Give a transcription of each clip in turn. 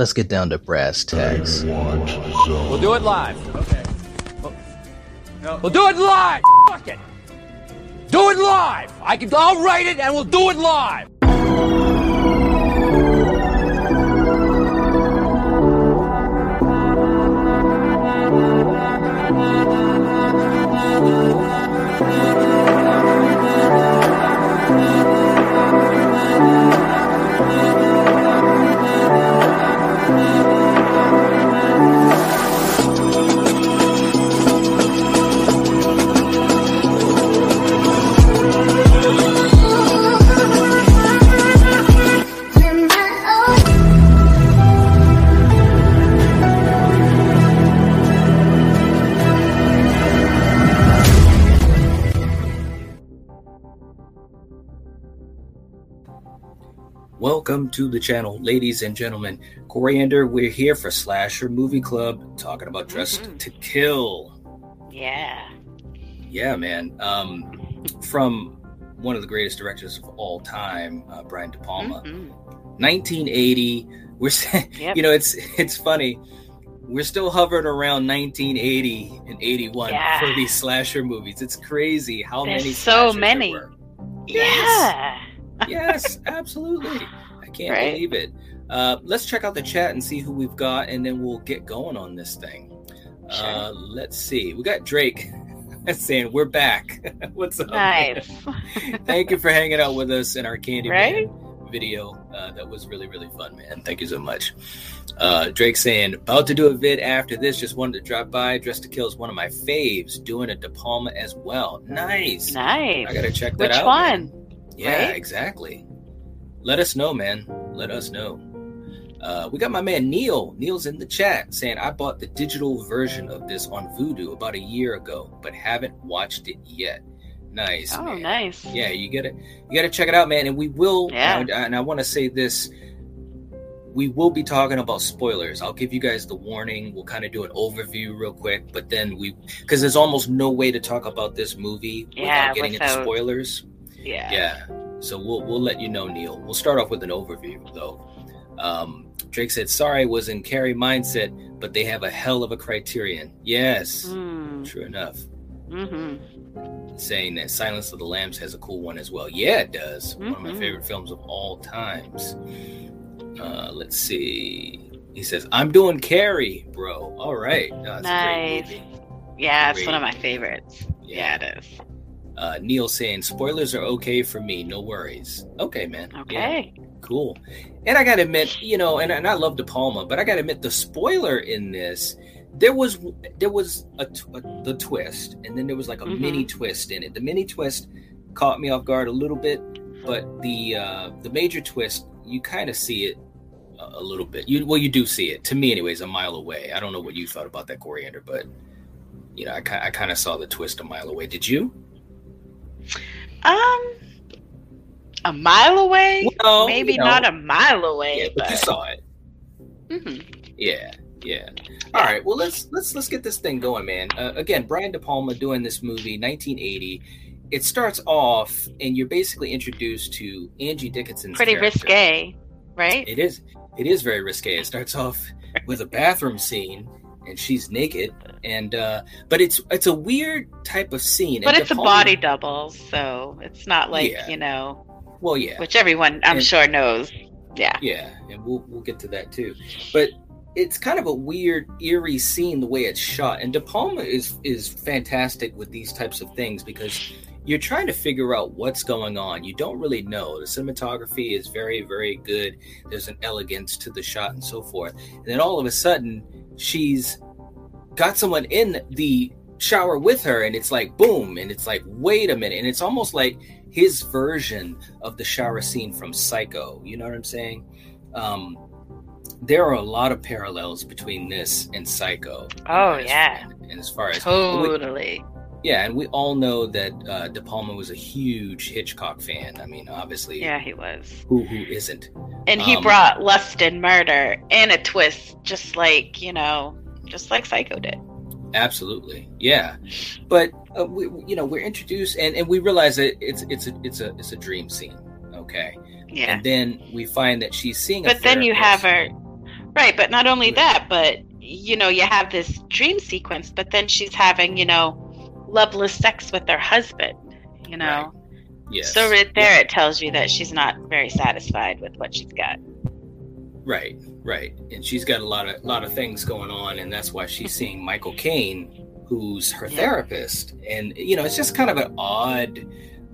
let's get down to brass tacks. We'll do it live. Okay. We'll do it live. Fuck it. Do it live. I can. I'll write it, and we'll do it live. Welcome to the channel, ladies and gentlemen. Coriander, we're here for Slasher Movie Club, talking about Dressed Mhm. to Kill. Yeah. Yeah, man. Um, from one of the greatest directors of all time, uh, Brian De Palma. Mhm. 1980. We're, Yep. you know, it's it's funny. We're still hovering around 1980 and 81 Yeah. for these slasher movies. It's crazy how There's many. so many. were. Yeah. yes, absolutely. Can't Right? believe it. Uh, let's check out the chat and see who we've got, and then we'll get going on this thing. Uh, let's see. We got Drake saying we're back. What's up? Nice. Thank you for hanging out with us in our Candy Right? video. Uh, that was really, really fun, man. Thank you so much. Uh, Drake saying, about to do a vid after this. Just wanted to drop by. Dress to Kill is one of my faves. Doing a De Palma as well. Nice. Nice. I gotta check that Which out. one? man. Yeah, right? exactly. Let us know, man. Let us know. Uh, we got my man Neil. Neil's in the chat saying, I bought the digital version of this on Vudu about a year ago, but haven't watched it yet. Nice. Oh, man. nice. Yeah, you gotta you gotta check it out, man. And we will. Yeah. And, and I want to say this: we will be talking about spoilers. I'll give you guys the warning. We'll kind of do an overview real quick, but then we because there's almost no way to talk about this movie Yeah, without getting into spoilers. Yeah. Yeah. So we'll we'll let you know, Neil. We'll start off with an overview though. Um, Drake said, "Sorry, was in Carrie mindset, but they have a hell of a criterion." Yes, Mm. true enough Mm-hmm. saying that Silence of the Lambs has a cool one as well. Yeah, it does. One of my Mhm. favorite films of all times. Uh, let's see. He says, "I'm doing Carrie, bro." All right, No, that's a great Nice. Yeah, it's Great. one of my favorites. Yeah, it is. Uh, Neil saying, "Spoilers are okay for me. No worries." Okay, man. Yeah, Okay. cool. And I gotta admit, you know, and, and I love De Palma, but I gotta admit, the spoiler in this, there was there was a, a the twist, and then there was like a Mhm. mini twist in it. The mini twist caught me off guard a little bit, but the uh, the major twist, you kind of see it a, a little bit. You well, you do see it. To me, anyways, a mile away. I don't know what you thought about that coriander, but you know, I, I kind of saw the twist a mile away. Did you? Um, a mile away? Well, Maybe you know. not a mile away, Yeah, but but, you saw it. Mhm. Yeah, yeah. All right. Well, let's let's let's get this thing going, man. Uh, again, Brian De Palma doing this movie, 1980. It starts off, and you're basically introduced to Angie Dickinson's pretty character. risque, right? It is. It is very risque. It starts off with a bathroom scene, and she's naked, and uh, but it's it's a weird type of scene. but and it's a body double, so it's not like Yeah. you know, Well, yeah. which everyone I'm And- sure knows. Yeah. Yeah, and we'll we'll get to that too. But it's kind of a weird, eerie scene the way it's shot. And De Palma is is fantastic with these types of things because you're trying to figure out what's going on. You don't really know. The cinematography is very, very good. There's an elegance to the shot and so forth. And then all of a sudden, she's got someone in the shower with her, and it's like boom, and it's like wait a minute, and it's almost like his version of the shower scene from Psycho. You know what I'm saying? Um, there are a lot of parallels between this and Psycho. Oh, And as- yeah. and as far as Totally. Yeah, and we all know that uh, De Palma was a huge Hitchcock fan. I mean, obviously, Yeah, he was. who who isn't? And he Um, brought lust and murder and a twist, just like, you know, just like Psycho did. Absolutely, yeah. But uh, we, you know, we're introduced, and, and we realize that it's it's a it's a it's a dream scene. Okay, Yeah. and then we find that she's seeing. a But then you have her Right, but not only that, but you know, you have this dream sequence, but then she's having, you know, loveless sex with her husband, you know. Right. Yes. So right there it tells you that she's not very satisfied with what she's got. Right, right. And she's got a lot of lot of things going on and that's why she's seeing Michael Caine who's her Yeah. therapist. And you know, it's just kind of an odd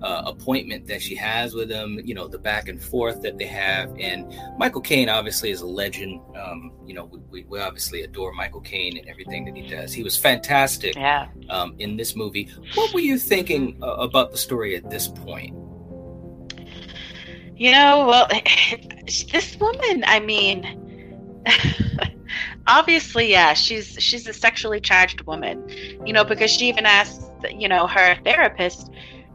uh, appointment that she has with him, you know, the back and forth that they have. And Michael Caine obviously is a legend. Um, you know, we, we, we obviously adore Michael Caine and everything that he does. He was fantastic Yeah. um, in this movie. What were you thinking uh, about the story at this point? You know, well, this woman, I mean, obviously, yeah, she's she's a sexually charged woman. You know, because she even asked, you know, her therapist,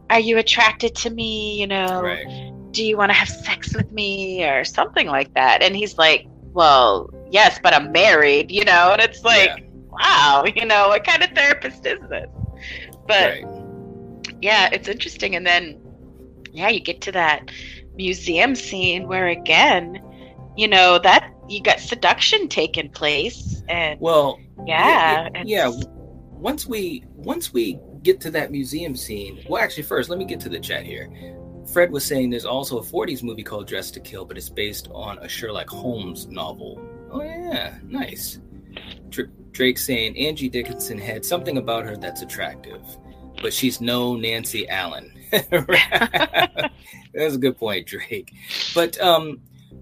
"Are you attracted to me? You know, Right. do you want to have sex with me or something like that?" And he's like, "Well, yes, but I'm married." You know, and it's like, Yeah. wow, you know, what kind of therapist is this? But right. yeah, it's interesting. And then, yeah, you get to that museum scene where, again, you know, that you got seduction taking place. And Well, yeah, yeah, yeah. Once we once we get to that museum scene, well, actually, first let me get to the chat here. Fred was saying there's also a 40s movie called Dress to Kill, but it's based on a Sherlock Holmes novel. Oh yeah, nice. Dr- Drake saying Angie Dickinson had something about her that's attractive, but she's no Nancy Allen. That's a good point, Drake. But um,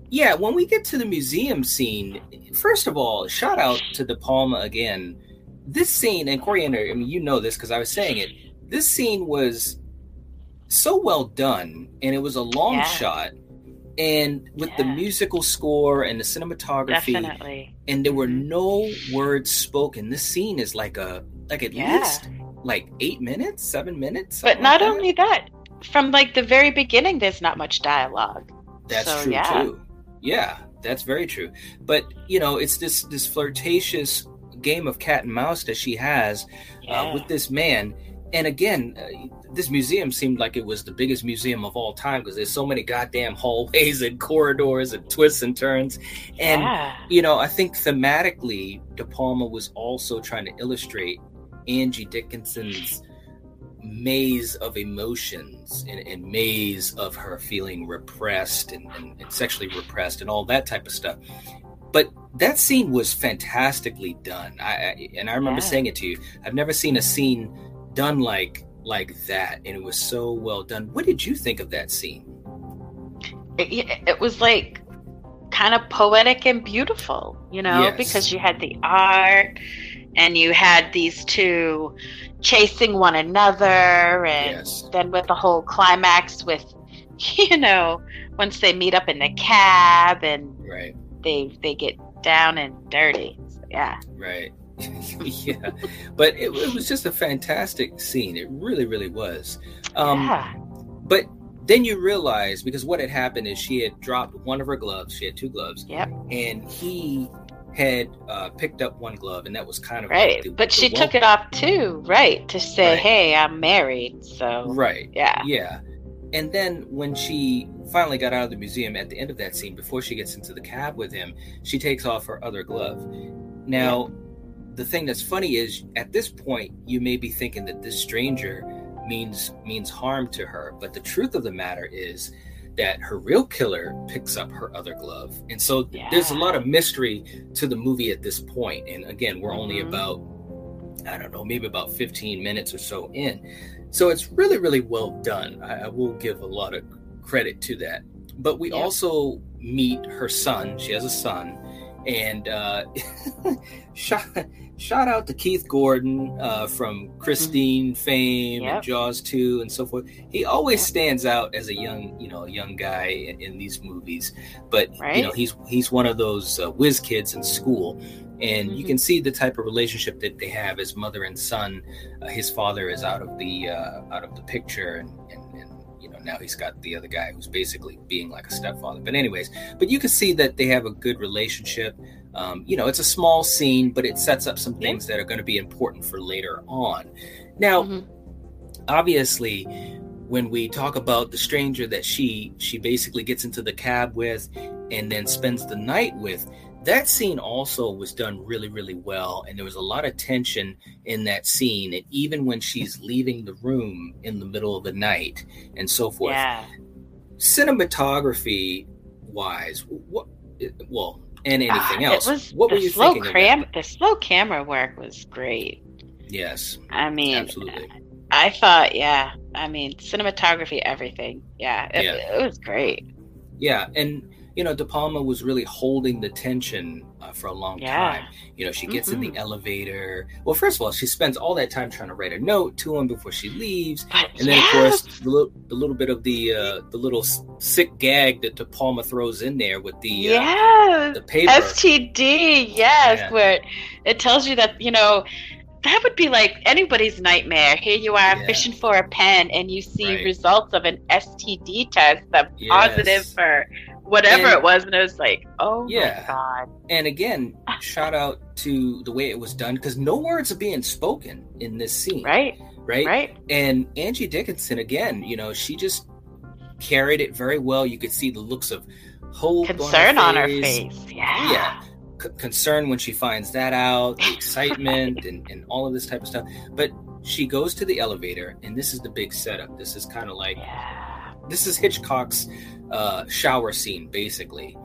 yeah, when we get to the museum scene, first of all, shout out to De Palma again. This scene and Coriander, I mean, you know this because I was saying it. This scene was so well done, and it was a long Yeah. shot, and with the musical score and the cinematography, definitely. and there were mm-hmm. no words spoken. This scene is like a like at Yeah. least like eight minutes, seven minutes. But not like that. only that, from like the very beginning, there's not much dialogue. That's So, true yeah. too. Yeah, that's very true. But you know, it's this this flirtatious game of cat and mouse that she has Yeah. uh, with this man. And again, uh, this museum seemed like it was the biggest museum of all time because there's so many goddamn hallways and corridors and twists and turns. And yeah. you know, I think thematically, De Palma was also trying to illustrate Angie Dickinson's maze of emotions and, and maze of her feeling repressed and, and, and sexually repressed and all that type of stuff. But that scene was fantastically done. I, I and I remember Yeah. saying it to you. I've never seen a scene done like like that, and it was so well done. What did you think of that scene? it, it was like kind of poetic and beautiful, you know, Yes. because you had the art and you had these two chasing one another, and Yes. then with the whole climax with, you know, once they meet up in the cab and Right. They they get down and dirty. So, yeah, Right. yeah. But it, it was just a fantastic scene. It really, really was. Um, yeah, But then you realize because what had happened is she had dropped one of her gloves. She had two gloves, yep, and he had uh, picked up one glove, and that was kind of right. Like the, but the she took it off too, right, to say, Right. "Hey, I'm married." So Right. yeah, Yeah. And then when she finally got out of the museum at the end of that scene, before she gets into the cab with him, she takes off her other glove. Now, the thing that's funny is at this point you may be thinking that this stranger means means harm to her, but the truth of the matter is that her real killer picks up her other glove. And so there's a lot of mystery to the movie at this point. And again, we're only Mhm. about I don't know, maybe about 15 minutes or so in. So it's really, really well done. I, I will give a lot of credit to that. But we Yeah. also meet her son. She has a son. And uh, shout, shout out to Keith Gordon uh, from Christine fame and Jaws 2 and so forth. He always Yep. stands out as a young, you know, a young guy in, in these movies. But you know, he's he's one of those uh, whiz kids in school, and you Mhm. can see the type of relationship that they have as mother and son. Uh, his father is out of the uh, out of the picture, and, and and you know now he's got the other guy who's basically being like a stepfather. But anyways, but you can see that they have a good relationship. Um, you know, it's a small scene, but it sets up some things that are going to be important for later on. Now, Mhm. obviously when we talk about the stranger that she she basically gets into the cab with and then spends the night with that scene also was done really, really well, and there was a lot of tension in that scene. And even when she's leaving the room in the middle of the night and so forth, Yeah. cinematography wise, what? Well, and anything Ah, else. Was what were you slow thinking? cram the slow camera work was great. Yes, I mean, absolutely. I thought, yeah. I mean, cinematography, everything. Yeah, it, Yeah. it was great. Yeah, and you know, De Palma was really holding the tension uh, for a long Yeah. time. You know, she gets in Mhm. the elevator. Well, first of all, she spends all that time trying to write a note to him before she leaves, But and then yes, of course the little, the little bit of the uh, the little sick gag that De Palma throws in there with the uh, yes, the paper. STD, yes, Yeah. where it tells you that you know that would be like anybody's nightmare. Here you are Yeah. fishing for a pen, and you see Right. results of an STD test that's Yes. positive for whatever And- it was, and it was like, oh Yeah. my god, and again, shout out to the way it was done because no words are being spoken in this scene, right, Right? right, And Angie Dickinson, again, you know, she just carried it very well. You could see the looks of hope, concern on her face. face, yeah, Yeah, c- concern when she finds that out, the excitement, and, and all of this type of stuff. But she goes to the elevator, and this is the big setup. This is kind of like yeah. this is Hitchcock's uh, shower scene, basically.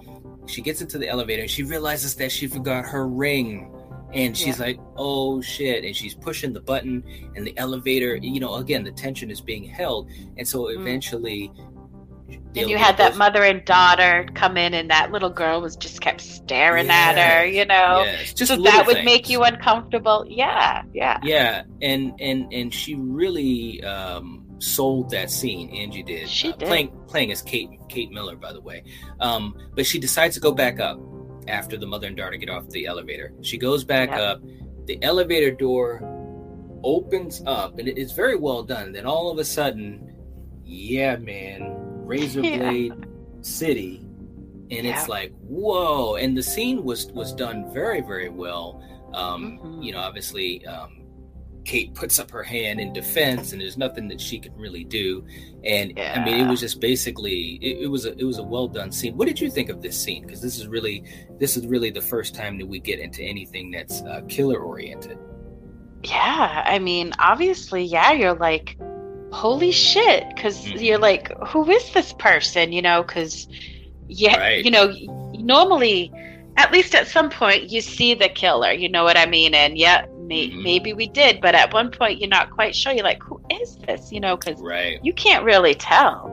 She gets into the elevator and she realizes that she forgot her ring. And she's like, oh shit. And she's pushing the button, and the elevator, you know, again, the tension is being held. And so Mm. eventually. the And you had that goes- mother and daughter come in, and that little girl was just kept staring at her, you know. Yes, just so that would things. make you uncomfortable. Yeah, yeah, Yeah, and and and she really um, sold that scene. Angie did. She uh, did. playing playing as Kate Kate Miller, by the way. Um, but she decides to go back up after the mother and daughter get off the elevator. She goes back Yeah. up. The elevator door opens up, and it's very well done. Then all of a sudden, yeah, man, Razor Yeah. Blade City. And Yeah. it's like whoa! And the scene was was done very very well. Um, Mhm. You know, obviously, um, Kate puts up her hand in defense, and there's nothing that she can really do. And I mean, it was just basically it, it was a it was a well done scene. What did you think of this scene? Because this is really this is really the first time that we get into anything that's uh, killer oriented. yeah. I mean, obviously, yeah. You're like, holy shit, because Mhm. you're like, who is this person? You know, because yeah, Right. you know, normally, at least at some point, you see the killer. You know what I mean? And yeah, may- Mhm. maybe we did, but at one point, you're not quite sure. You're like, who is this? You know, because Right. you can't really tell.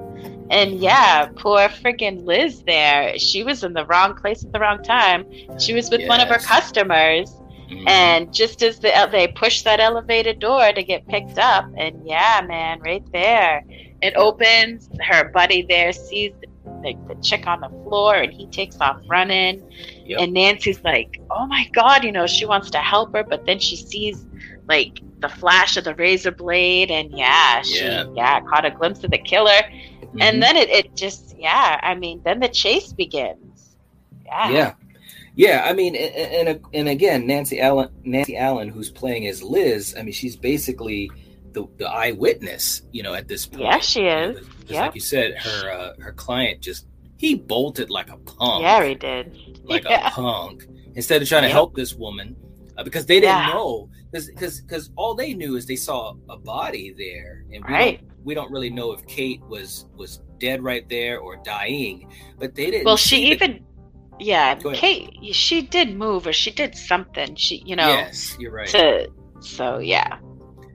And yeah, poor friggin' Liz there. She was in the wrong place at the wrong time. She was with one of her Yes. customers, Mhm. and just as the they pushed that elevator door to get picked up, and yeah, man, right there, it opens. Her buddy there sees the, the chick on the floor, and he takes off running. Yep. And Nancy's like, "Oh my god," you know, she wants to help her, but then she sees like the flash of the razor blade, and yeah, she Yeah. yeah, caught a glimpse of the killer, Mhm. and then it, it just yeah, I mean, then the chase begins. Yeah, yeah yeah i mean and, and and again nancy allen nancy allen who's playing as liz i mean she's basically the, the eyewitness you know at this point Yeah, she You know, is. just Yep. like you said her uh, her client just he bolted like a punk yeah, he did. like yeah. a punk instead of trying to help this woman uh, because they didn't Yeah. know because because all they knew is they saw a body there and we Right. don't, we don't really know if kate was was dead right there or dying but they didn't Well, she see the- even, yeah. Kate, she did move or she did something. She, you know, yes you're right to so yeah.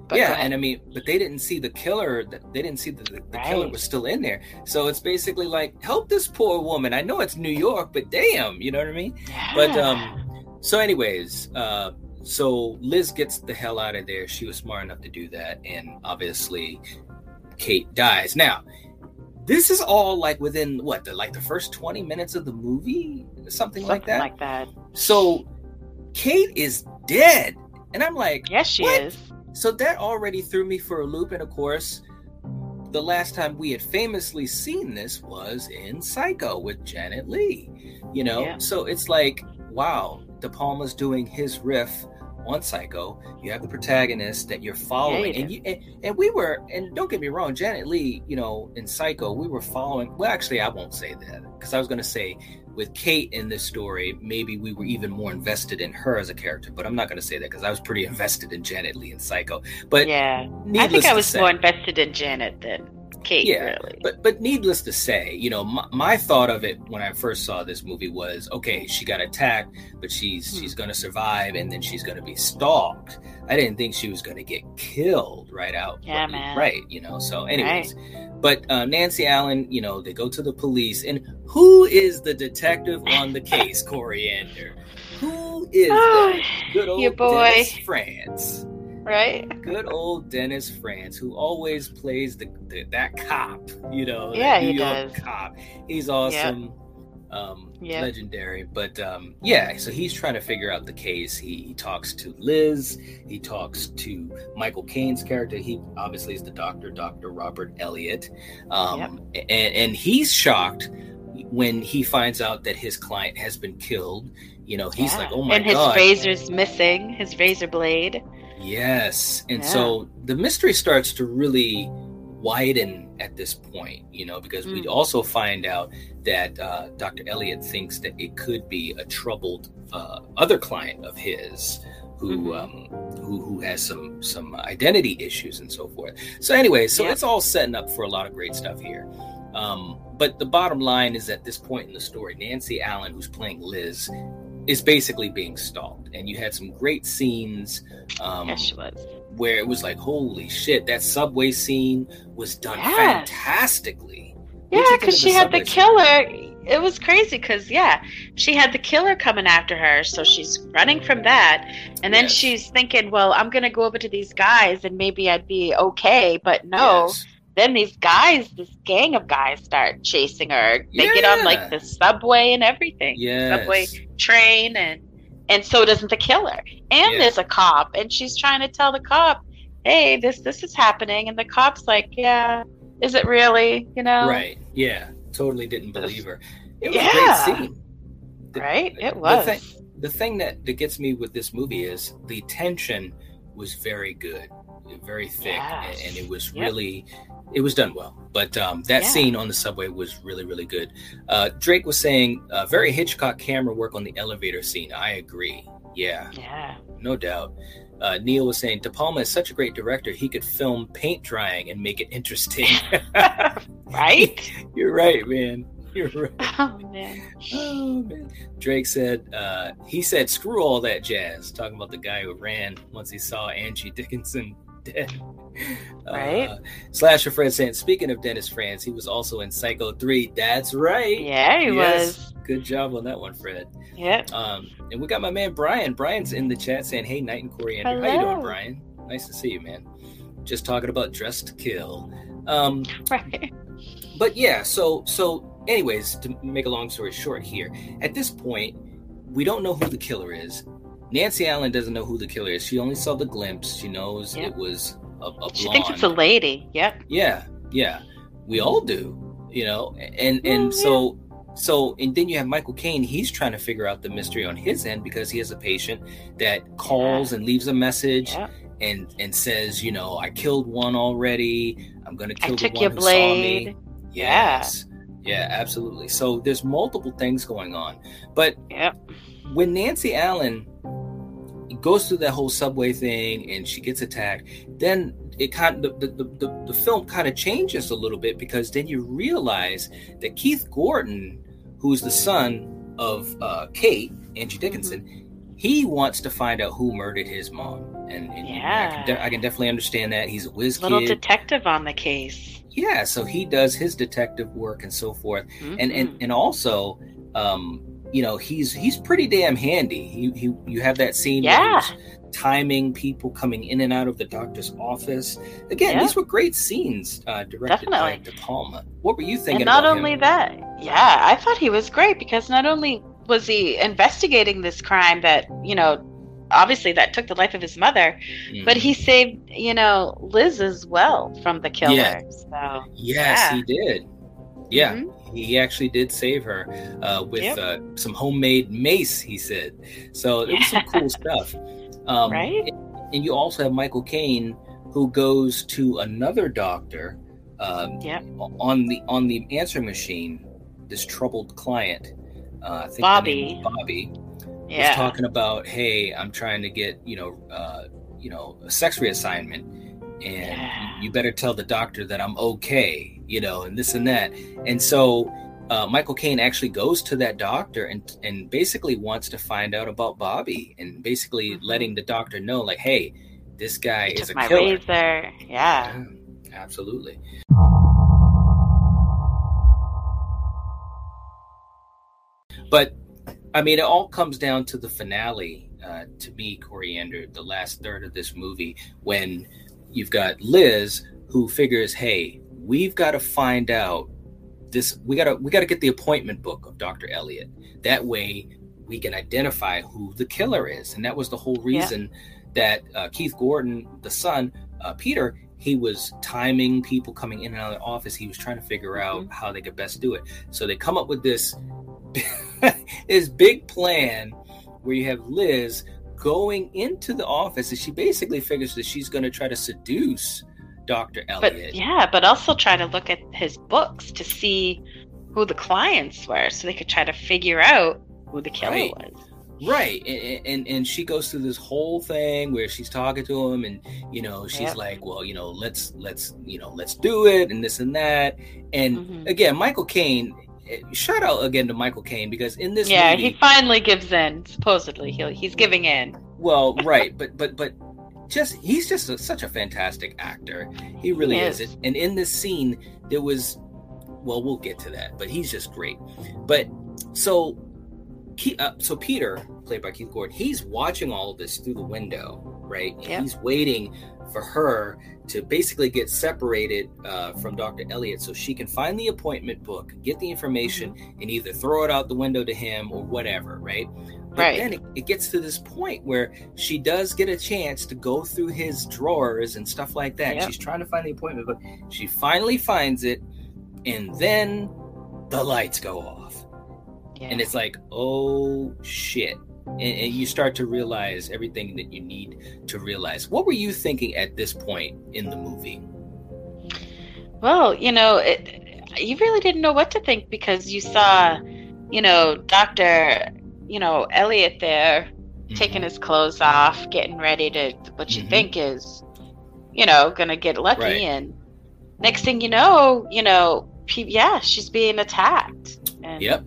Go yeah, and I mean, but they didn't see the killer. They didn't see the, the, the killer was still in there. So it's basically like, help this poor woman. I know it's New York, but damn, you know what I mean? Yeah. But um, so anyways, uh, so Liz gets the hell out of there. She was smart enough to do that, and obviously, Kate dies. Now, this is all like within what the like the first twenty minutes of the movie, something, like that. like that. so Kate is dead, and I'm like, Yes, she What? is. So that already threw me for a loop. And of course, the last time we had famously seen this was in Psycho with Janet Leigh. You know, Yeah. so it's like, wow, De Palma's doing his riff on Psycho. You have the protagonist that you're following, Yeah, you and you and, and we were. And don't get me wrong, Janet Leigh, you know, in Psycho, we were following. Well, actually, I won't say that because I was going to say with Kate in this story, maybe we were even more invested in her as a character. But I'm not going to say that because I was pretty invested in Janet Leigh in Psycho. But yeah, I think I was say- more invested in Janet than Kate. Yeah, really. But but needless to say, you know, my, my thought of it when I first saw this movie was, okay, she got attacked, but she's Hmm. she's gonna survive, and then she's gonna be stalked. I didn't think she was gonna get killed right out. Yeah, right, man. Right, you know. So, anyways, but uh, Nancy Allen, you know, they go to the police, and who is the detective on the case? Coriander. Who is Oh, that? Good old your boy. Dennis Franz right? good old Dennis Franz, who always plays the, the that cop, you know, Yeah, New York does. cop. He's awesome, um, Yep. legendary. But um, yeah, so he's trying to figure out the case. He, he talks to Liz. He talks to Michael Caine's character. He obviously is the doctor, Doctor Robert Elliott, um, and, and he's shocked when he finds out that his client has been killed. You know, he's Yeah. like, "Oh my god!" and his god!" razor's missing, his razor blade. Yes. And Yeah. so the mystery starts to really widen at this point, you know, because we Mm. also find out that uh, Dr. Elliot thinks that it could be a troubled uh, other client of his who Mhm. um, who who has some some identity issues and so forth. So anyway, so Yeah. it's all setting up for a lot of great stuff here. Um, but the bottom line is at this point in the story, Nancy Allen, who's playing Liz, is basically being stalked, and you had some great scenes. Um, yes, she was. where it was like, holy shit, that subway scene was done Yes. fantastically. Yeah, because she had the subway scene? killer. It was crazy because yeah, she had the killer coming after her, so she's running from that, and then Yes. she's thinking, "Well, I'm gonna go over to these guys, and maybe I'd be okay." But no, Yes. Then these guys, this gang of guys, start chasing her. They get on like the subway and everything, Yes. subway train, and and so doesn't the killer. And Yeah. there's a cop, and she's trying to tell the cop, "Hey, this this is happening," and the cop's like, "Yeah, is it really?" You know, Right. Yeah. Totally didn't believe her. It was Yeah. a great scene. The- right? It the was. thing- The thing that, that gets me with this movie is the tension was very good, very thick, Yes. and it was Yep. It was done well. But um, that Yeah. scene on the subway was really, really good. Uh, Drake was saying uh, very Hitchcock camera work on the elevator scene. I agree. Yeah. yeah. no doubt. Uh, Neil was saying De Palma is such a great director. He could film paint drying and make it interesting. right? You're right, man. You're right. Oh man. Oh man. Drake said uh, he said screw all that jazz. Talking about the guy who ran once he saw Angie Dickinson dead. Right. Uh, Slasher Fred saying speaking of Dennis Franz, he was also in Psycho 3. That's right. Yeah, he Yes. was. Good job on that one, Fred. Yep. Um, and we got my man Brian. Brian's in the chat saying, "Hey, Knight and Coriander, how you doing, Brian? Nice to see you, man. Just talking about Dress to Kill." Um, Right. but yeah, so so, anyways, to make a long story short, here at this point, we don't know who the killer is. Nancy Allen doesn't know who the killer is. She only saw the glimpse. She knows Yep. it was a, a. She thinks it's a lady. Yep. Yeah, yeah, we all do, you know, and oh, Yeah, and so so and then you have Michael Caine. He's trying to figure out the mystery on his end because he has a patient that calls and leaves a message and and says, you know, I killed one already. I'm gonna I kill the took one your who saw me. Yes. Yeah, absolutely. So there's multiple things going on. But Yep. when Nancy Allen goes through that whole subway thing and she gets attacked, then it kind of, the, the, the, the film kind of changes a little bit because then you realize that Keith Gordon, who's the son of uh, Kate, Angie Dickinson, he wants to find out who murdered his mom. And, and I, can Yeah. de- I can definitely understand that. He's a whiz Little kid. detective on the case. yeah, so he does his detective work and so forth and and Mhm. and also um you know he's he's pretty damn handy he, he you have that scene Yeah. timing people coming in and out of the doctor's office again Yeah. these were great scenes uh directed by de palma what were you thinking and not only him? that, yeah, I thought he was great because not only was he investigating this crime that you know, obviously that took the life of his mother, Mhm. but he saved you know Liz as well from the killer. Yeah. So yes yeah. he did yeah Mhm. He actually did save her uh with Yep. uh some homemade mace he said so it was some cool stuff Um, Right. And, you also have Michael Caine, who goes to another doctor um, Yep. on the on the answering machine. This troubled client, uh, I think Bobby. Bobby, was Yeah. talking about, "Hey, I'm trying to get you know, uh, you know, a sex reassignment, and Yeah. you, better tell the doctor that I'm okay, you know, and this and that." And so uh, Michael Caine actually goes to that doctor and and basically wants to find out about Bobby, and basically Mhm. letting the doctor know, like, "Hey, this guy He is a my killer." razor. Yeah. Yeah, absolutely. But I mean, it all comes down to the finale. Uh, to me, Coriander, the last third of this movie, when you've got Liz who figures, "Hey, we've got to find out this. We gotta we gotta get the appointment book of Doctor Elliot. That way, we can identify who the killer is." And that was the whole reason that uh, Keith Gordon, the son, uh, Peter, he was timing people coming in and out of the office. He was trying to figure out Mhm. how they could best do it. So they come up with this this big plan where you have Liz going into the office, and she basically figures that she's going to try to seduce Doctor Elliot. But yeah, but also try to look at his books to see who the clients were, so they could try to figure out who the killer Right. was. Right, and, and and she goes through this whole thing where she's talking to him, and you know she's Yep. like, "Well, you know, let's let's you know let's do it," and this and that. And Mhm. again, Michael Caine. Shout out again to Michael Caine because in this Yeah, movie, he finally gives in. Supposedly, he he's giving in. well, right, but but but just he's just a, such a fantastic actor. He really He is. is. And in this scene, there was, well, we'll get to that, but he's just great. But so, uh, so Peter, played by Keith Gordon, he's watching all of this through the window, right? Yep. He's waiting for her to basically get separated uh, from Dr. Elliot so she can find the appointment book, get the information, and either throw it out the window to him or whatever, right? But Right. then it, it gets to this point where she does get a chance to go through his drawers and stuff like that. Yep. She's trying to find the appointment book. She finally finds it, and then the lights go off. Yeah. And it's like, oh shit. And, and you start to realize everything that you need to realize. What were you thinking at this point in the movie? Well, you know, it, you really didn't know what to think because you saw, you know, Doctor, you know, Elliot there taking his clothes off, getting ready to what you Mhm. think is, you know, gonna get lucky, Right. and next thing you know, you know, yeah, she's being attacked. And, Yep.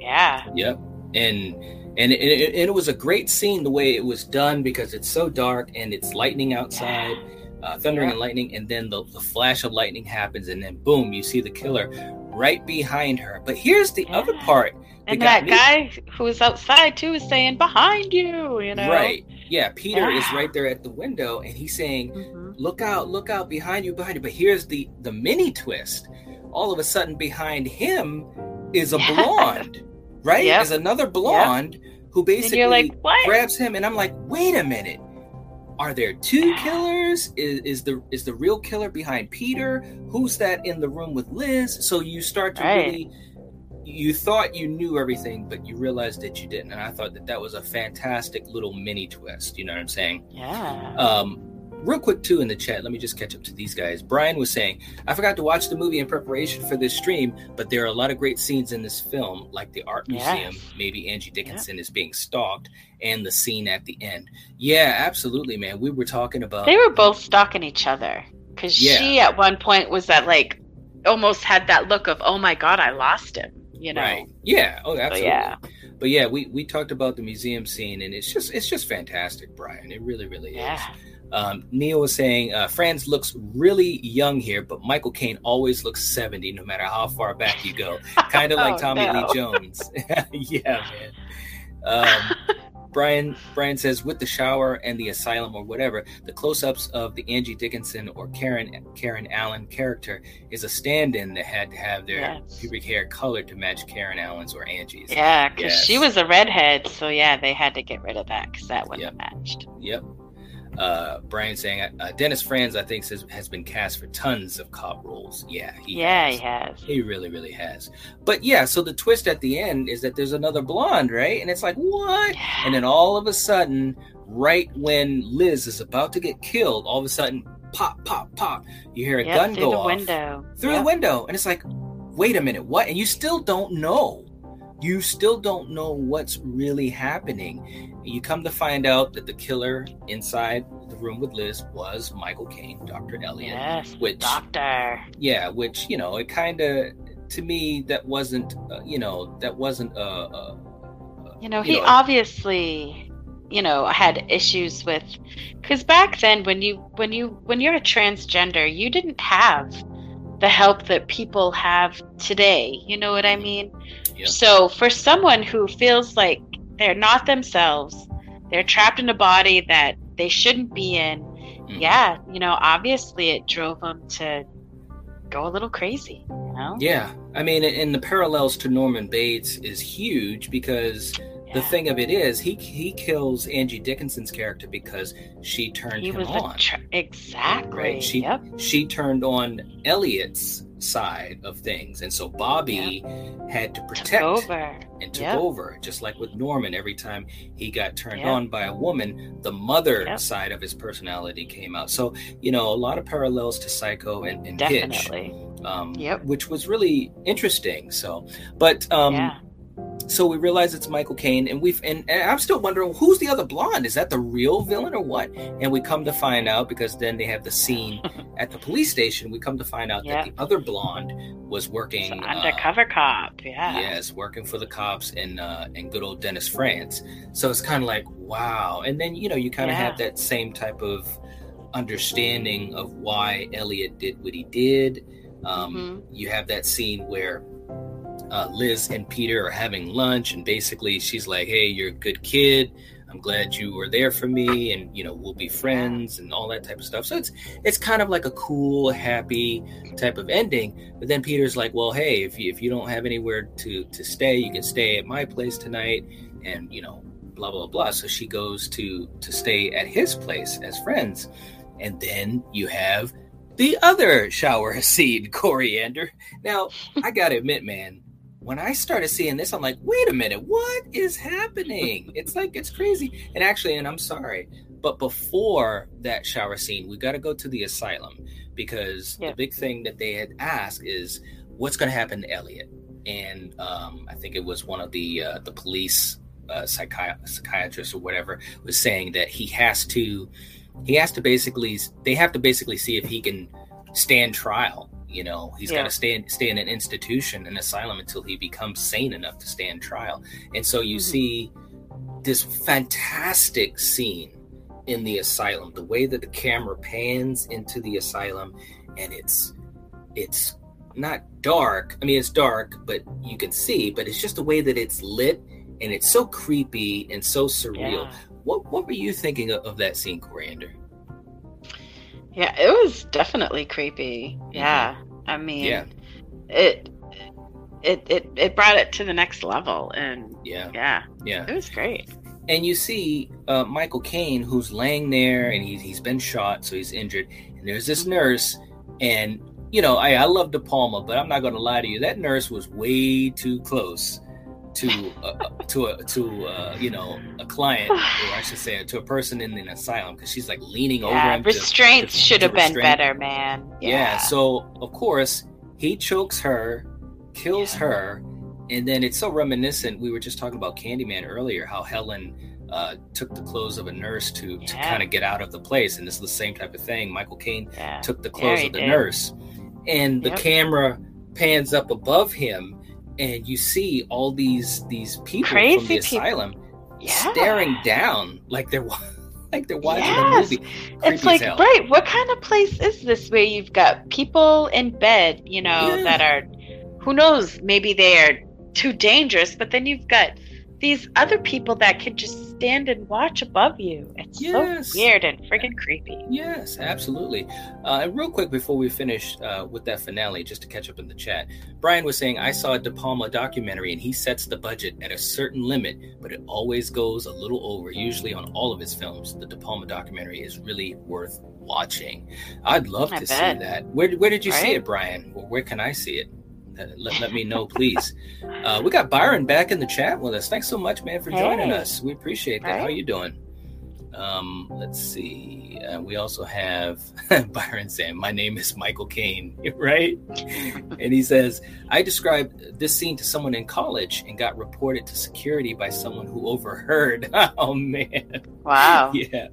Yeah. Yep. And and it, it, it was a great scene the way it was done because it's so dark and it's lightning outside, uh, thundering and lightning, and then the, the flash of lightning happens, and then boom, you see the killer right behind her. But here's the other part. And that me. guy who was outside too is saying behind you, you know. Right. Yeah, Peter is right there at the window and he's saying, Mhm. Look out, look out behind you, behind you. But here's the the mini twist. All of a sudden behind him is a blonde. Right? Yep. Is another blonde who basically like, grabs him and I'm like, wait a minute. Are there two killers? Is, is the is the real killer behind Peter? Who's that in the room with Liz? So you start to Right. really you thought you knew everything, but you realized that you didn't. And I thought that that was a fantastic little mini twist. You know what I'm saying? yeah. Um, real quick too in the chat, let me just catch up to these guys. Brian was saying, I forgot to watch the movie in preparation for this stream, but there are a lot of great scenes in this film, like the art Yes. museum, maybe Angie Dickinson is being stalked, and the scene at the end. Yeah, absolutely, man. We were talking about They were both stalking each other because Yeah. she at one point was that like almost had that look of oh my god I lost him you know Right. Yeah. Oh, absolutely. yeah. But yeah, we we talked about the museum scene, and it's just it's just fantastic, Brian. It really, really is. Um, Neil was saying uh, Franz looks really young here, but Michael Caine always looks 70 no matter how far back you go. Kind of like Oh, Tommy no. Lee Jones. yeah, man. Um, Brian Brian says with the shower and the asylum or whatever, the close-ups of the Angie Dickinson or Karen Karen Allen character is a stand-in that had to have their Yes. pubic hair colored to match Karen Allen's or Angie's. yeah because Yes. she was a redhead so yeah they had to get rid of that because that wouldn't Yep. matched Yep. Uh, Brian saying uh, Dennis Franz, I think, says has been cast for tons of cop roles. Yeah, he yeah has. he has He really, really has. But yeah, so the twist at the end is that there's another blonde, right? And it's like, what? And then all of a sudden, right when Liz is about to get killed, all of a sudden, pop, pop, pop, you hear a Yep, gun through go the off window. through Yep. the window, and it's like, wait a minute, what? And you still don't know. You still don't know what's really happening. You come to find out that the killer inside the room with Liz was Michael Caine, Dr. Elliot. Yes, Which- doctor. Yeah, which you know, it kind of to me that wasn't, uh, you know, that wasn't uh, uh, You know, you he know- obviously, you know, had issues with because back then, when you when you when you're a transgender, you didn't have the help that people have today. You know what I mean? Yeah. So for someone who feels like they're not themselves, they're trapped in a body that they shouldn't be in. Mhm. Yeah, you know, obviously it drove them to go a little crazy. You know? Yeah, I mean, and the parallels to Norman Bates is huge because the thing of it is, he he kills Angie Dickinson's character because she turned he him on. a tra- exactly. right? She yep. she turned on Elliot's side of things, and so Bobby had to Took protect over. and took Yep. over. Just like with Norman, every time he got turned Yep. on by a woman, the mother Yep. side of his personality came out. So you know, a lot of parallels to Psycho and, and Hitch um, Yep. which was really interesting. So, but um, yeah. So we realize it's Michael Caine, and we've and, and I'm still wondering who's the other blonde? Is that the real villain or what? And we come to find out because then they have the scene at the police station. We come to find out Yeah. that the other blonde was working It's an uh, undercover cop. Yeah. Yes, working for the cops in uh, in good old Dennis, Franz. So it's kind of like wow, and then you know you kind of Yeah. have that same type of understanding of why Elliot did what he did. Um, Mm-hmm. You have that scene where uh, Liz and Peter are having lunch, and basically she's like, "Hey, you're a good kid. I'm glad you were there for me, and you know we'll be friends and all that type of stuff." So it's it's kind of like a cool, happy type of ending. But then Peter's like, "Well, hey, if you if you don't have anywhere to to stay, you can stay at my place tonight," and you know, blah blah blah. So she goes to to stay at his place as friends, and then you have the other shower scene, Coriander. Now, I gotta admit, man, when I started seeing this, I'm like, wait a minute, what is happening? It's like it's crazy. And actually, and I'm sorry, but before that shower scene, we got to go to the asylum because Yeah. the big thing that they had asked is what's going to happen to Elliot. And um, I think it was one of the uh, the police uh, psychi- psychiatrists or whatever was saying that he has to he has to basically they have to basically see if he can stand trial you know he's got to stay in, stay in an institution an asylum until he becomes sane enough to stand trial and so you Mhm. see this fantastic scene in the asylum the way that the camera pans into the asylum and it's it's not dark i mean it's dark but you can see but it's just the way that it's lit and it's so creepy and so surreal Yeah. what what were you thinking of, of that scene coriander Yeah, it was definitely creepy. Yeah. I mean, Yeah. it it it it brought it to the next level and yeah yeah, yeah it was great. and you see uh, Michael Caine who's laying there and he's he's been shot, so he's injured. And there's this nurse, and you know I I love De Palma, but I'm not going to lie to you. That nurse was way too close to uh, to a to uh, you know a client, or I should say to a person in an asylum because she's like leaning over Yeah, him. restraints to- should to have been better, man. Yeah. Yeah. So of course he chokes her, kills Yeah. her, and then it's so reminiscent. We were just talking about Candyman earlier, how Helen uh, took the clothes of a nurse to to kind of get out of the place, and this is the same type of thing. Michael Caine took the clothes of the did. nurse, and the Yep. camera pans up above him, and you see all these these people from the people. asylum Yeah. staring down like they're like they're watching Yes. a movie. It's Creepy as like, hell. right, what kind of place is this where you've got people in bed, you know, Yeah. that are, who knows, maybe they're too dangerous, but then you've got these other people that can just stand and watch above you. It's Yes. so weird and freaking creepy. Yes, absolutely. Uh, and real quick before we finish uh, with that finale, just to catch up in the chat, Brian was saying I saw a De Palma documentary and he sets the budget at a certain limit, but it always goes a little over. Usually on all of his films, the De Palma documentary is really worth watching. I'd love I to see that. Where where did you see it, Brian? Where can I see it? Uh, Let, let me know, please. Uh, we got Byron back in the chat with us. Thanks so much, man, for joining us. We appreciate that. How are you doing? Um, let's see. Uh, we also have Byron saying, "My name is Michael Caine," right? and he says, "I described this scene to someone in college and got reported to security by someone who overheard." oh man! Wow. yeah,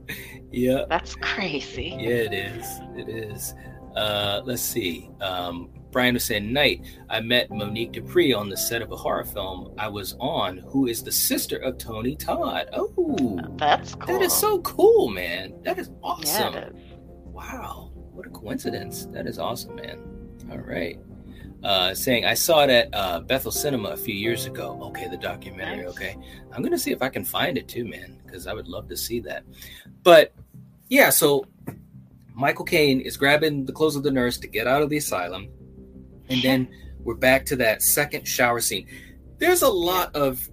yeah. That's crazy. Yeah, it is. It is. Uh, let's see. Um, Brian was saying, Night, I met Monique Dupree on the set of a horror film I was on, who is the sister of Tony Todd. Oh, that's cool. That is so cool, man. That is awesome. Yeah, wow. What a coincidence. That is awesome, man. All right. Uh, saying, I saw it at uh, Bethel Cinema a few years ago. Okay, the documentary. Nice. Okay. I'm going to see if I can find it too, man, because I would love to see that. But yeah, so Michael Caine is grabbing the clothes of the nurse to get out of the asylum and then we're back to that second shower scene. There's a lot of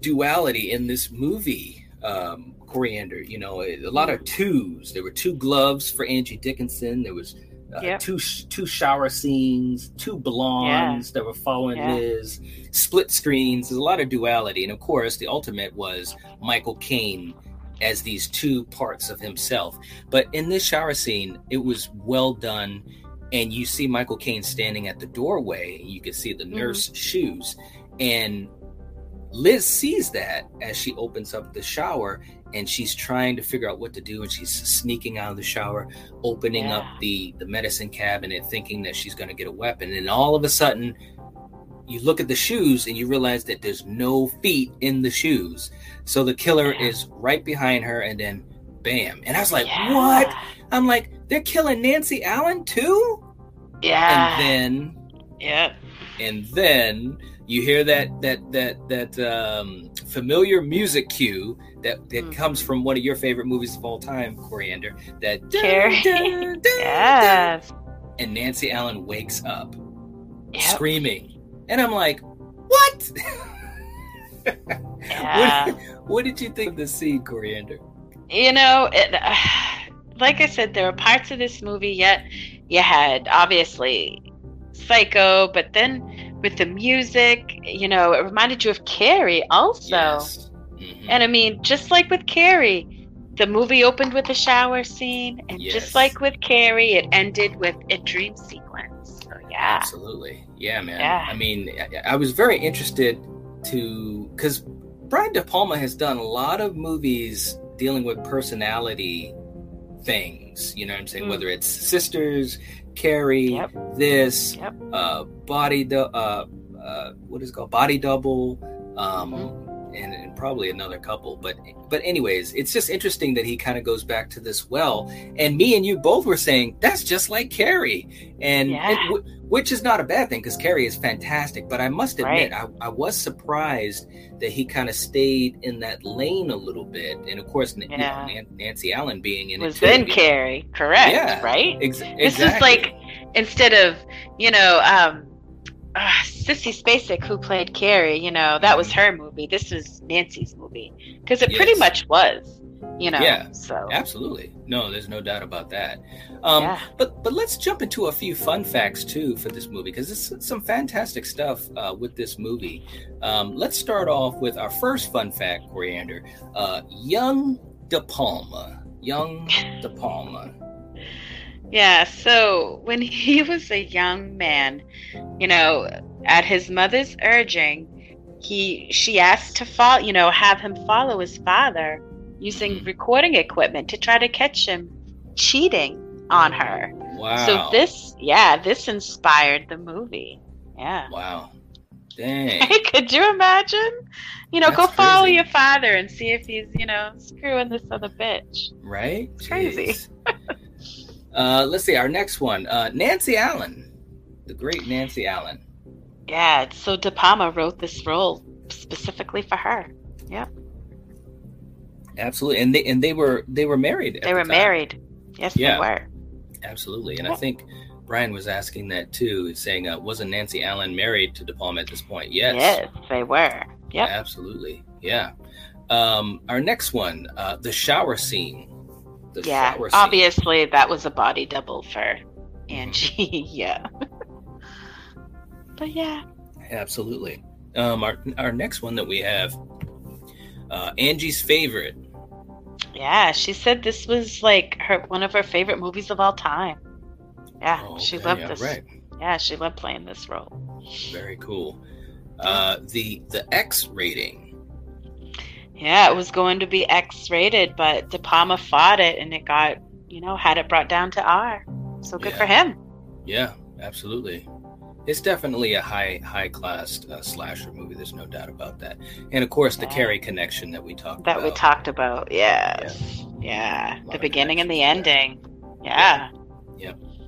duality in this movie, um, Coriander. You know, a lot of twos. There were two gloves for Angie Dickinson. There was uh, yep. two two shower scenes, two blondes yeah. that were following yeah. Liz, split screens. There's a lot of duality, and of course, the ultimate was Michael Caine as these two parts of himself. But in this shower scene, it was well done and you see Michael Caine standing at the doorway, you can see the mm-hmm. nurse mm-hmm. shoes. And Liz sees that as she opens up the shower and she's trying to figure out what to do and she's sneaking out of the shower opening yeah. up the the medicine cabinet thinking that she's going to get a weapon and all of a sudden you look at the shoes and you realize that there's no feet in the shoes so the killer yeah. is right behind her and then bam and i was like yeah. what i'm like they're killing nancy allen too yeah. And then Yeah. And then you hear that that that that um, familiar music cue that that mm. comes from one of your favorite movies of all time, Coriander. That Carrie. yes. And Nancy Allen wakes up yep. screaming, and I'm like, "What? yeah. what, what, did you think of the scene, Coriander? You know, it, uh, like I said, there are parts of this movie yet you had obviously Psycho, but then with the music, you know, it reminded you of Carrie also. Yes. Mm-hmm. And I mean, just like with Carrie, the movie opened with a shower scene, and yes. just like with Carrie, it ended with a dream sequence. So yeah, absolutely, yeah, man. Yeah. I mean, I, I was very interested to because Brian De Palma has done a lot of movies dealing with personality things. You know what I'm saying? Mm. Whether it's sisters, Carrie, yep. this, yep. uh, body, du- uh, uh, what is it called? Body double. Um, mm-hmm and, and, probably another couple. But but anyways, it's just interesting that he kind of goes back to this well. And me and you both were saying that's just like Carrie, and yeah. it, w- which is not a bad thing because Carrie is fantastic. But I must admit, right. I, I was surprised that he kind of stayed in that lane a little bit. And of course, yeah. you know, Nancy Allen being in was it then Carrie, correct? Yeah, right. Ex- exactly. This is like instead of you know. um uh, Sissy Spacek, who played Carrie, you know, that was her movie. This was Nancy's movie because it yes. pretty much was, you know. Yeah. So absolutely, no, there's no doubt about that. Um, yeah. But but let's jump into a few fun facts too for this movie because there's some fantastic stuff uh, with this movie. Um, let's start off with our first fun fact, Coriander. Uh, young De Palma. Young De Palma. Yeah, so when he was a young man, you know, at his mother's urging, he she asked to follow, you know, have him follow his father using mm-hmm. recording equipment to try to catch him cheating on her. Wow. So this, yeah, this inspired the movie. Yeah. Wow. Dang. Could you imagine? You know, That's go follow crazy. your father and see if he's, you know, screwing this other bitch. Right? Crazy. Uh, let's see our next one. Uh, Nancy Allen, the great Nancy Allen. Yeah, so De Palma wrote this role specifically for her. Yeah. Absolutely, and they and they were they were married. They were the married. Yes, yeah. they were. Absolutely, and yeah. I think Brian was asking that too, saying, uh, "Wasn't Nancy Allen married to De Palma at this point?" Yes. Yes, they were. Yeah. Absolutely. Yeah. Um, our next one, uh, the shower scene yeah, obviously that was a body double for Angie. yeah. but yeah. Absolutely. Um, our our next one that we have, uh, Angie's favorite, Yeah, she said this was like her one of her favorite movies of all time. Yeah, Oh, she okay, loved yeah, this. Right. Yeah, she loved playing this role. Very cool. Uh, the the X rating. Yeah, it was going to be X rated, but De Palma fought it and it got, you know, had it brought down to R. So good Yeah. for him. Yeah, absolutely. It's definitely a high high class uh, slasher movie. There's no doubt about that. And of course, the Yeah. Carrie connection that we talked That about. we talked about. Yes. Yeah. lot The beginning and the ending. Yeah.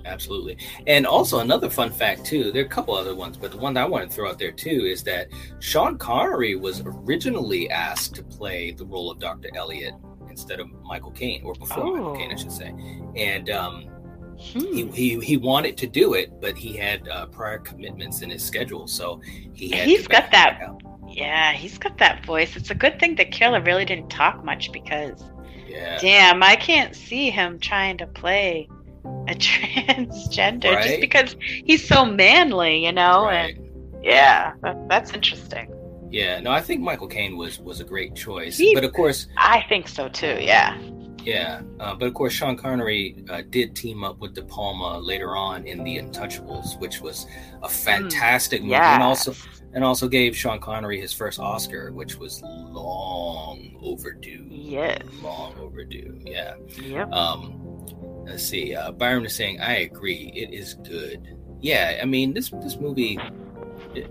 Absolutely. And also another fun fact too. There are a couple other ones, but the one that I want to throw out there too is that Sean Connery was originally asked to play the role of Dr. Elliot instead of Michael Caine, or before Michael Caine, I Oh. should say. And um, Hmm. he, he he wanted to do it, but he had uh, prior commitments in his schedule, so he had. He's to got that- out. Yeah, he's got that voice. It's a good thing that Killer really didn't talk much because Yeah. damn, I can't see him trying to play a transgender Right. just because he's so manly, you know? Right. And yeah, that's interesting. Yeah. No, I think Michael Caine was was a great choice, He- but of course, I think so too. Yeah. Yeah, uh, but of course, Sean Connery uh, did team up with De Palma later on in The Untouchables, which was a fantastic movie, and also and also gave Sean Connery his first Oscar, which was long overdue. Yes. Long overdue. Yeah. Yep. Um, let's see. Uh, Byron is saying, "I agree. It is good." Yeah, I mean this this movie. It,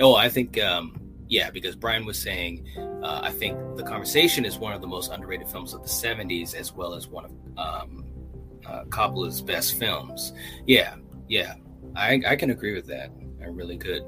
oh, I think um, yeah, because Brian was saying, uh, I think the conversation is one of the most underrated films of the '70s, as well as one of um, uh, Coppola's best films. Yeah, yeah, I I can agree with that. I really could.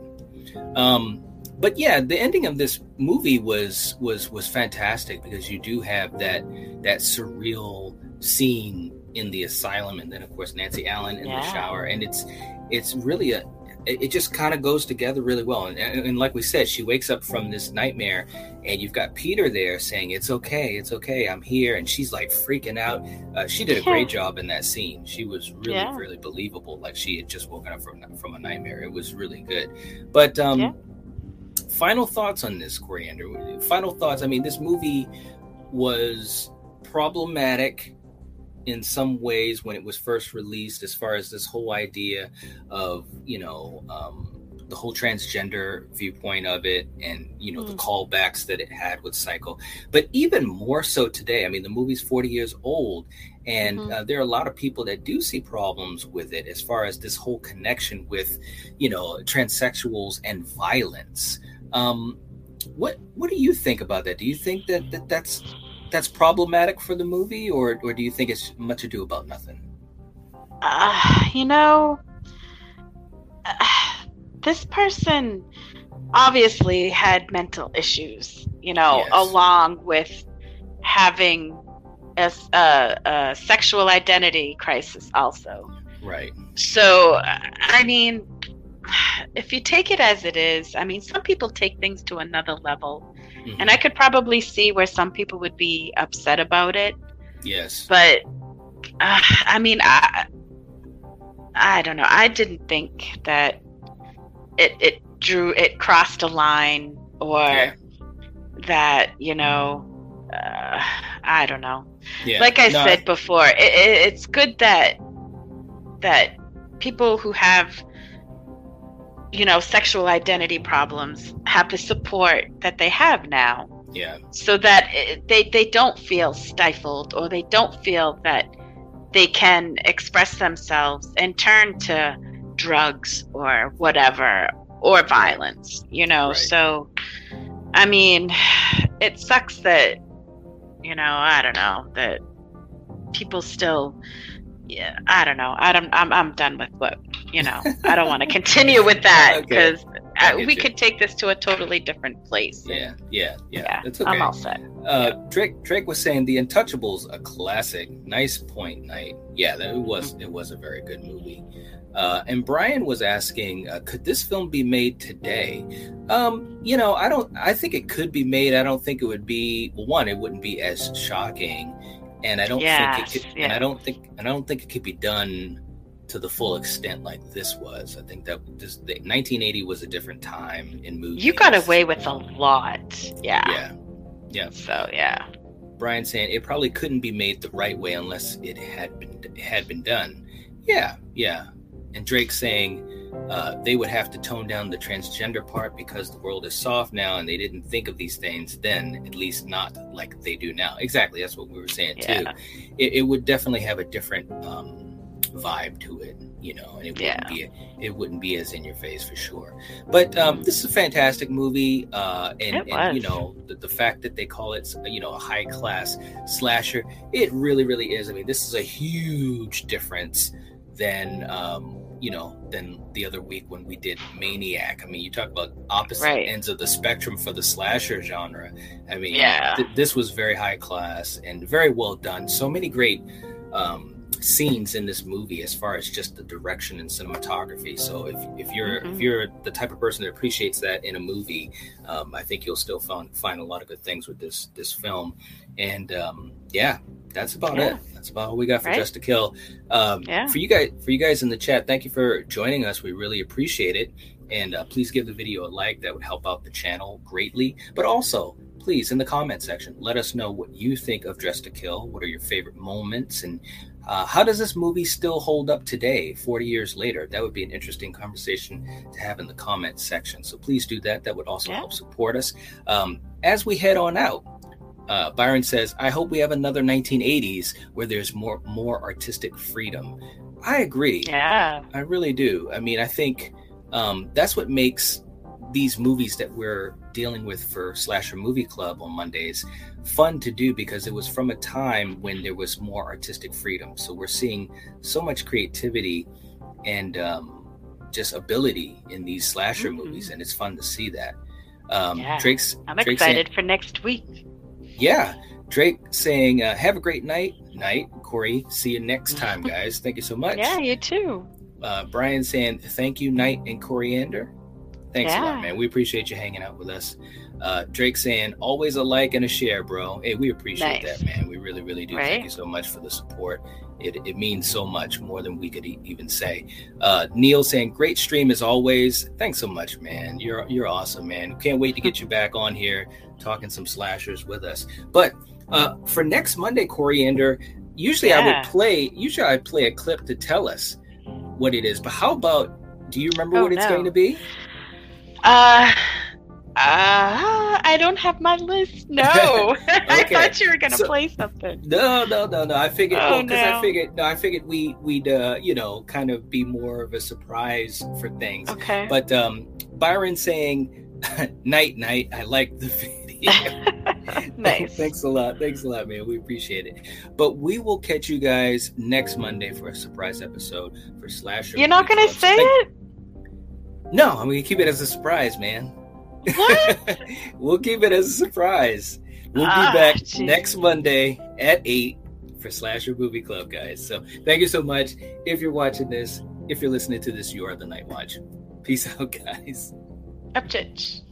Um, but yeah, the ending of this movie was was was fantastic because you do have that that surreal scene in the asylum, and then of course Nancy Allen in the shower, and it's it's really a it just kind of goes together really well. And, and, and like we said, she wakes up from this nightmare, and you've got Peter there saying, "It's okay, it's okay, I'm here," and she's like freaking out. Uh, she did a great job in that scene. She was really, Yeah. really believable, like she had just woken up from from a nightmare. It was really good. But um, Yeah. final thoughts on this, Coriander. Final thoughts. I mean, this movie was problematic in some ways when it was first released as far as this whole idea of you know um, the whole transgender viewpoint of it and you know the Mm. callbacks that it had with Psycho but even more so today i mean the movie's 40 years old and Mhm. uh, there are a lot of people that do see problems with it as far as this whole connection with you know transsexuals and violence um, what what do you think about that do you think that, that that's that's problematic for the movie or or do you think it's much ado about nothing Uh, you know, uh, this person obviously had mental issues, you know, Yes. along with having a sexual identity crisis, also. right So, I mean, if you take it as it is, I mean, some people take things to another level. Mhm. And I could probably see where some people would be upset about it yes but uh, I mean, I I don't know. I didn't think that it it drew it crossed a line or Yeah. that you know. Uh, I don't know. yeah Like I No, said before, it, it, it's good that that people who have you know sexual identity problems have the support that they have now. Yeah. So that it, they they don't feel stifled or they don't feel that they can express themselves and turn to drugs or whatever or violence you know? Right. so i mean it sucks that you know i don't know that people still yeah i don't know i don't i'm, I'm done with what you know i don't want to continue with that because I get we you. could take this to a totally different place yeah yeah yeah, yeah, it's okay i'm all set uh drake drake was saying the untouchables a classic nice point night yeah that it was it was a very good movie uh, and Brian was asking, uh, could this film be made today? Um, you know, I don't. I think it could be made. I don't think it would be. Well, one, it wouldn't be as shocking, and I don't Yes, think it could. yeah. And I don't think. And I don't think it could be done to the full extent like this was. I think that this the, 1980 was a different time in movies. You got away with a lot. Yeah. Yeah, yeah. So yeah. Brian saying it probably couldn't be made the right way unless it had been had been done. Yeah, yeah. And Drake saying uh, they would have to tone down the transgender part because the world is soft now and they didn't think of these things then, at least not like they do now. Exactly, that's what we were saying yeah. too. It, it, would definitely have a different um, vibe to it, you know, and it wouldn't yeah. be it wouldn't be as in your face for sure. But um, this is a fantastic movie, uh, and, and, you know the, the fact that they call it you know a high class slasher, it really really is. I mean, this is a huge difference than um, you know than the other week when we did Maniac. I mean, you talk about opposite right. ends of the spectrum for the slasher genre. I mean, yeah. Th- this was very high class and very well done. So many great um, scenes in this movie as far as just the direction and cinematography. So if, if you're mm-hmm. if you're the type of person that appreciates that in a movie, um, I think you'll still find find a lot of good things with this this film. And um, yeah, that's about yeah. it. That's about all we got for right? Dressed to Kill. Um, yeah. For you guys, for you guys in the chat, thank you for joining us. We really appreciate it. And uh, please give the video a like. That would help out the channel greatly. But also, please in the comment section, let us know what you think of Dressed to Kill. What are your favorite moments, and uh, how does this movie still hold up today, 40 years later? That would be an interesting conversation to have in the comment section. So please do that. That would also yeah. help support us. Um, as we head on out, uh, Byron says, "I hope we have another 1980s where there's more more artistic freedom." I agree. Yeah, I really do. I mean, I think um, that's what makes these movies that we're dealing with for Slasher Movie Club on Mondays fun to do because it was from a time when there was more artistic freedom. So we're seeing so much creativity and um, just ability in these slasher mm-hmm. movies, and it's fun to see that. Um, yeah. Drake's. I'm Drake's excited for next week. Yeah, Drake saying, uh, "Have a great night, night, Corey. See you next time, guys. Thank you so much." Yeah, you too. Uh, Brian saying, "Thank you, Night and Coriander." Thanks yeah. a lot, man. We appreciate you hanging out with us. Uh, Drake saying, always a like and a share, bro. Hey, we appreciate nice. that, man. We really, really do. Right? Thank you so much for the support. It, it means so much more than we could e- even say. Uh, Neil saying, great stream as always. Thanks so much, man. You're you're awesome, man. Can't wait to get you back on here talking some slashers with us. But uh, for next Monday, Coriander, usually yeah. I would play. Usually I'd play a clip to tell us what it is. But how about? Do you remember oh, what it's no. going to be? Uh, uh, I don't have my list. No, okay. I thought you were gonna so, play something. No, no, no, no. I figured because oh, well, no. I figured no, I figured we we'd uh, you know kind of be more of a surprise for things. Okay. But um, Byron saying night night. I like the. nice. Thanks a lot. Thanks a lot, man. We appreciate it. But we will catch you guys next Monday for a surprise episode for Slasher. You're not gonna say Thank- it. No, I'm gonna keep it as a surprise, man. What? we'll keep it as a surprise. We'll ah, be back geez. next Monday at eight for Slasher Movie Club, guys. So thank you so much. If you're watching this, if you're listening to this, you are the Night Watch. Peace out, guys. Upchurch.